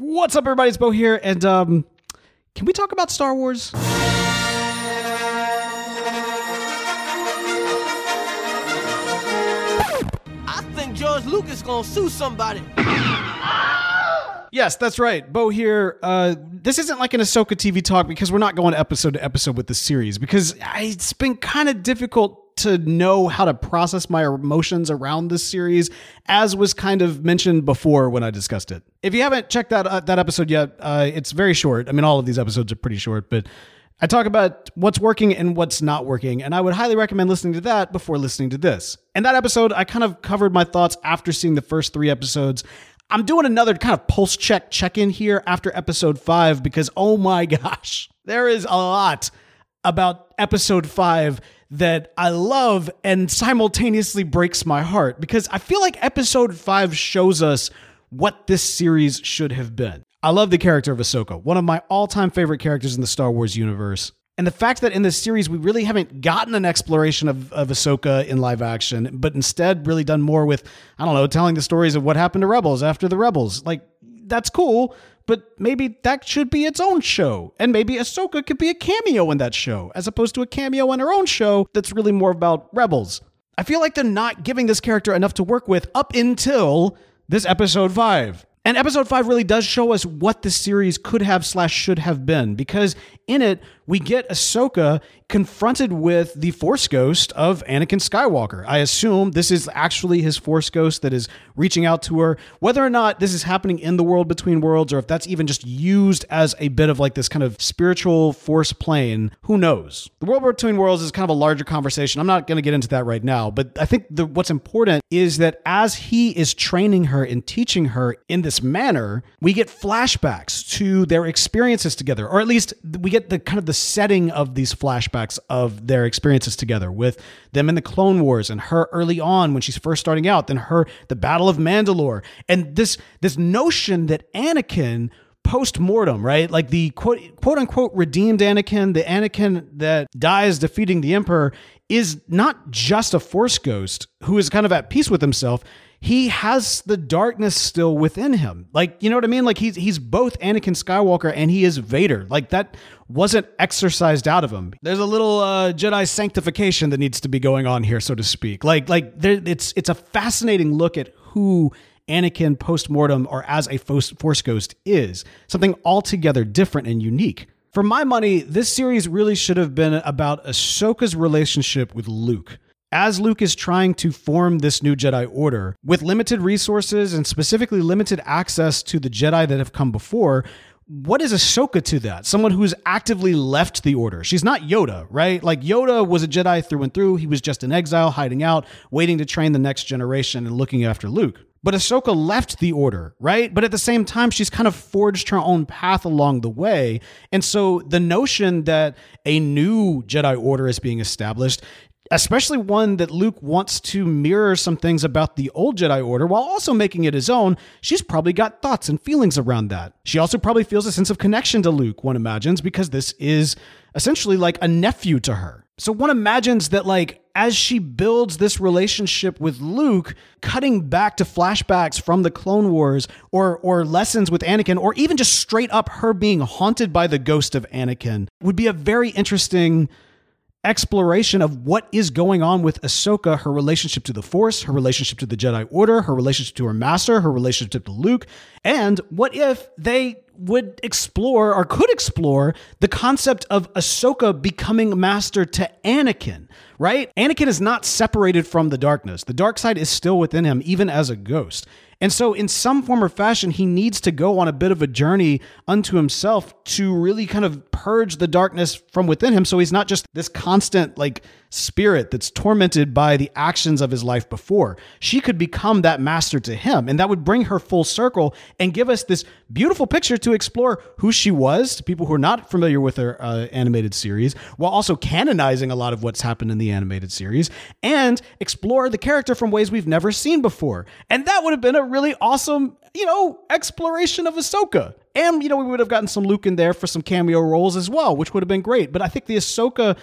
What's up, everybody? It's Bo here, and um, can we talk about Star Wars? I think George Lucas gonna sue somebody. Yes, that's right. Bo here. Uh, this isn't like an Ahsoka TV talk because we're not going episode to episode with the series because I, it's been kind of difficult to know how to process my emotions around this series, as was kind of mentioned before when I discussed it. If you haven't checked that uh, that episode yet, uh, it's very short. I mean, all of these episodes are pretty short, but I talk about what's working and what's not working, and I would highly recommend listening to that before listening to this. In that episode, I kind of covered my thoughts after seeing the first three episodes. I'm doing another kind of pulse check check in here after episode five because oh my gosh, there is a lot about episode five that I love and simultaneously breaks my heart because I feel like episode five shows us what this series should have been. I love the character of Ahsoka, one of my all time favorite characters in the Star Wars universe. And the fact that in this series, we really haven't gotten an exploration of, of Ahsoka in live action, but instead really done more with, I don't know, telling the stories of what happened to Rebels after the Rebels. Like, that's cool, but maybe that should be its own show. And maybe Ahsoka could be a cameo in that show, as opposed to a cameo in her own show that's really more about Rebels. I feel like they're not giving this character enough to work with up until this episode 5. And episode 5 really does show us what the series could have slash should have been because in it we get Ahsoka confronted with the Force Ghost of Anakin Skywalker. I assume this is actually his Force Ghost that is reaching out to her. Whether or not this is happening in the world between worlds or if that's even just used as a bit of like this kind of spiritual force plane, who knows? The world between worlds is kind of a larger conversation. I'm not going to get into that right now, but I think the, what's important is that as he is training her and teaching her in this manner, we get flashbacks to their experiences together, or at least we get the kind of the setting of these flashbacks of their experiences together with them in the Clone Wars and her early on when she's first starting out, then her the Battle of Mandalore, and this this notion that Anakin post mortem, right? Like the quote quote unquote redeemed Anakin, the Anakin that dies defeating the Emperor, is not just a Force ghost who is kind of at peace with himself he has the darkness still within him. Like, you know what I mean? Like he's he's both Anakin Skywalker and he is Vader. Like that wasn't exercised out of him. There's a little uh, Jedi sanctification that needs to be going on here, so to speak. Like like there, it's it's a fascinating look at who Anakin post mortem or as a Force ghost is something altogether different and unique. For my money, this series really should have been about Ahsoka's relationship with Luke as Luke is trying to form this new Jedi Order with limited resources and specifically limited access to the Jedi that have come before, what is Ahsoka to that? Someone who's actively left the Order. She's not Yoda, right? Like Yoda was a Jedi through and through. He was just in exile, hiding out, waiting to train the next generation and looking after Luke. But Ahsoka left the order, right? But at the same time, she's kind of forged her own path along the way. And so the notion that a new Jedi Order is being established especially one that Luke wants to mirror some things about the old Jedi Order while also making it his own, she's probably got thoughts and feelings around that. She also probably feels a sense of connection to Luke, one imagines, because this is essentially like a nephew to her. So one imagines that, like, as she builds this relationship with Luke, cutting back to flashbacks from the Clone Wars or or lessons with Anakin, or even just straight up her being haunted by the ghost of Anakin, would be a very interesting exploration of what is going on with Ahsoka, her relationship to the Force, her relationship to the Jedi Order, her relationship to her master, her relationship to Luke, and what if they would explore or could explore the concept of Ahsoka becoming master to Anakin, right? Anakin is not separated from the darkness. The dark side is still within him, even as a ghost. And so, in some form or fashion, he needs to go on a bit of a journey unto himself to really kind of purge the darkness from within him. So he's not just this constant, like, spirit that's tormented by the actions of his life before. She could become that master to him, and that would bring her full circle and give us this beautiful picture to explore who she was to people who are not familiar with her uh, animated series, while also canonizing a lot of what's happened in the animated series, and explore the character from ways we've never seen before. And that would have been a really awesome, you know, exploration of Ahsoka. And, you know, we would have gotten some Luke in there for some cameo roles as well, which would have been great. But I think the Ahsoka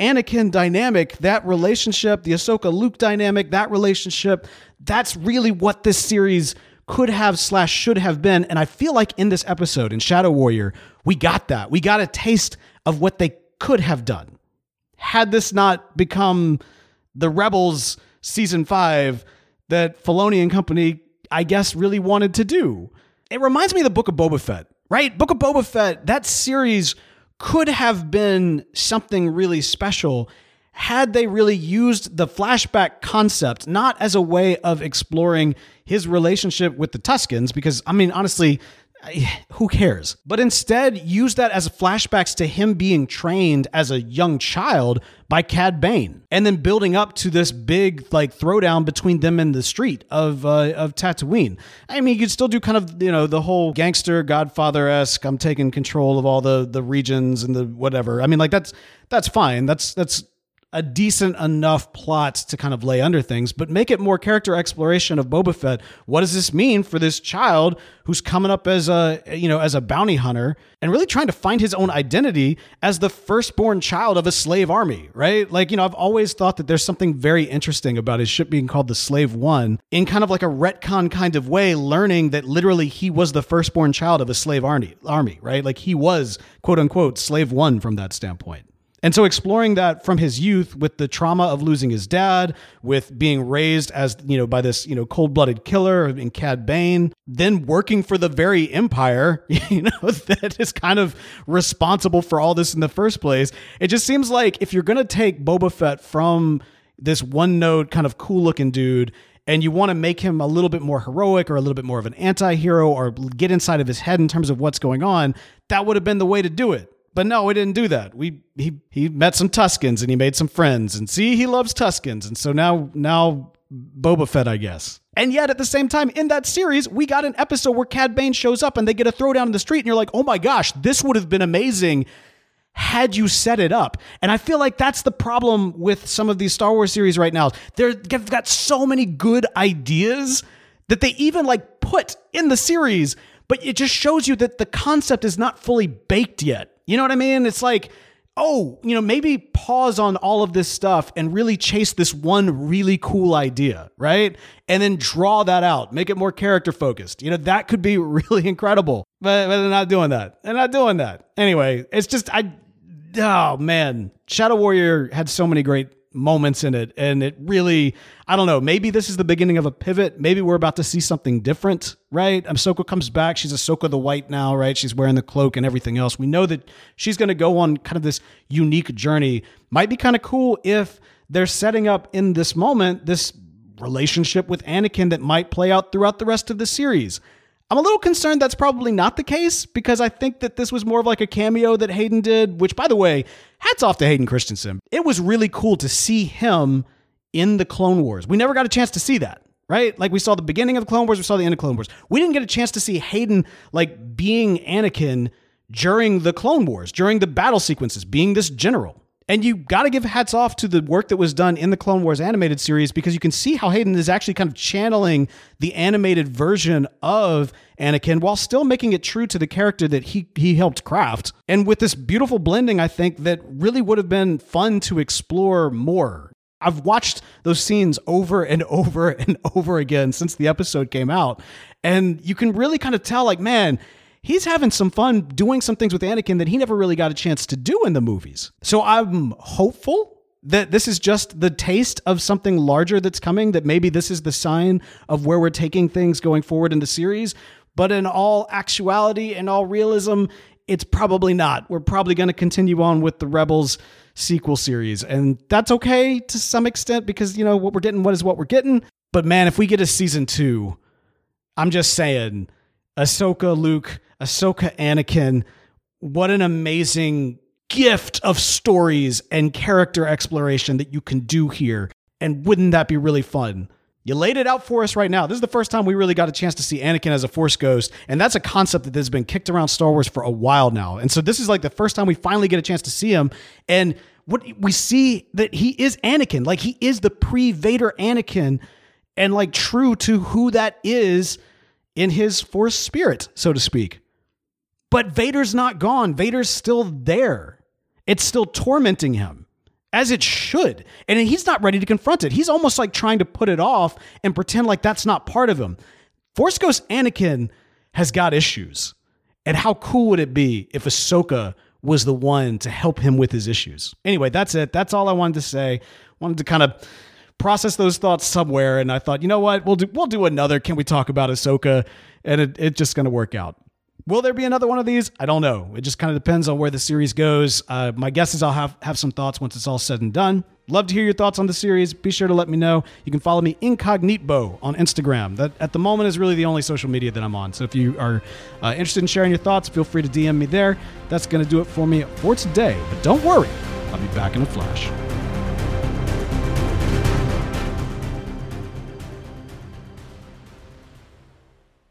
Anakin dynamic, that relationship, the Ahsoka Luke dynamic, that relationship, that's really what this series could have slash should have been. And I feel like in this episode in Shadow Warrior, we got that. We got a taste of what they could have done. Had this not become the Rebels season five that Filoni and company, I guess, really wanted to do. It reminds me of the Book of Boba Fett, right? Book of Boba Fett, that series could have been something really special had they really used the flashback concept not as a way of exploring his relationship with the Tuskens, because, I mean, honestly, who cares? But instead, use that as flashbacks to him being trained as a young child by Cad Bane, and then building up to this big like throwdown between them in the street of uh, of Tatooine. I mean, you could still do kind of you know the whole gangster Godfather esque. I'm taking control of all the the regions and the whatever. I mean, like that's that's fine. That's that's a decent enough plot to kind of lay under things, but make it more character exploration of Boba Fett. What does this mean for this child who's coming up as a you know as a bounty hunter and really trying to find his own identity as the firstborn child of a slave army, right? Like you know, I've always thought that there's something very interesting about his ship being called the Slave One in kind of like a retcon kind of way, learning that literally he was the firstborn child of a slave army, army, right? Like he was quote unquote slave one from that standpoint. And so exploring that from his youth with the trauma of losing his dad, with being raised as, you know, by this, you know, cold-blooded killer in Cad Bane, then working for the very empire, you know, that is kind of responsible for all this in the first place. It just seems like if you're going to take Boba Fett from this one note kind of cool looking dude and you want to make him a little bit more heroic or a little bit more of an anti-hero or get inside of his head in terms of what's going on, that would have been the way to do it. But no, we didn't do that. We he he met some Tuskens and he made some friends. And see, he loves Tuskens. And so now now Boba Fett, I guess. And yet at the same time, in that series, we got an episode where Cad Bane shows up and they get a throwdown in the street, and you're like, oh my gosh, this would have been amazing had you set it up. And I feel like that's the problem with some of these Star Wars series right now. They've got so many good ideas that they even like put in the series, but it just shows you that the concept is not fully baked yet. You know what I mean? It's like, oh, you know, maybe pause on all of this stuff and really chase this one really cool idea, right? And then draw that out, make it more character focused. You know, that could be really incredible. But, but they're not doing that. They're not doing that. Anyway, it's just, I, oh man, Shadow Warrior had so many great moments in it. And it really, I don't know, maybe this is the beginning of a pivot. Maybe we're about to see something different, right? Ahsoka comes back. She's Ahsoka the White now, right? She's wearing the cloak and everything else. We know that she's going to go on kind of this unique journey. Might be kind of cool if they're setting up in this moment this relationship with Anakin that might play out throughout the rest of the series. I'm a little concerned that's probably not the case because I think that this was more of like a cameo that Hayden did, which, by the way, hats off to Hayden Christensen. It was really cool to see him in the Clone Wars. We never got a chance to see that, right? Like we saw the beginning of the Clone Wars, we saw the end of Clone Wars. We didn't get a chance to see Hayden like being Anakin during the Clone Wars, during the battle sequences, being this general. And you got to give hats off to the work that was done in the Clone Wars animated series because you can see how Hayden is actually kind of channeling the animated version of Anakin while still making it true to the character that he he helped craft. And with this beautiful blending, I think that really would have been fun to explore more. I've watched those scenes over and over and over again since the episode came out. And you can really kind of tell, like, man, he's having some fun doing some things with Anakin that he never really got a chance to do in the movies. So I'm hopeful that this is just the taste of something larger that's coming, that maybe this is the sign of where we're taking things going forward in the series. But in all actuality and all realism, it's probably not. We're probably going to continue on with the Rebels sequel series. And that's okay to some extent because, you know, what we're getting, what is what we're getting. But man, if we get a season two, I'm just saying, Ahsoka Luke Ahsoka Anakin. What an amazing gift of stories and character exploration that you can do here. And wouldn't that be really fun? You laid it out for us right now. This is the first time we really got a chance to see Anakin as a Force ghost. And that's a concept that has been kicked around Star Wars for a while now. And so this is like the first time we finally get a chance to see him. And what we see that he is Anakin. Like he is the pre Vader Anakin and like true to who that is in his Force spirit, so to speak. But Vader's not gone. Vader's still there. It's still tormenting him, as it should. And he's not ready to confront it. He's almost like trying to put it off and pretend like that's not part of him. Force Ghost Anakin has got issues. And how cool would it be if Ahsoka was the one to help him with his issues? Anyway, that's it. That's all I wanted to say. Wanted to kind of process those thoughts somewhere, and I thought, you know what, we'll do we'll do another. Can we talk about Ahsoka? And it, it's just going to work out. Will there be another one of these? I don't know. It just kind of depends on where the series goes. Uh, my guess is I'll have have some thoughts once it's all said and done. Love to hear your thoughts on the series. Be sure to let me know. You can follow me incognito on Instagram. That at the moment is really the only social media that I'm on. So if you are uh, interested in sharing your thoughts, feel free to DM me there. That's going to do it for me for today. But don't worry, I'll be back in a flash.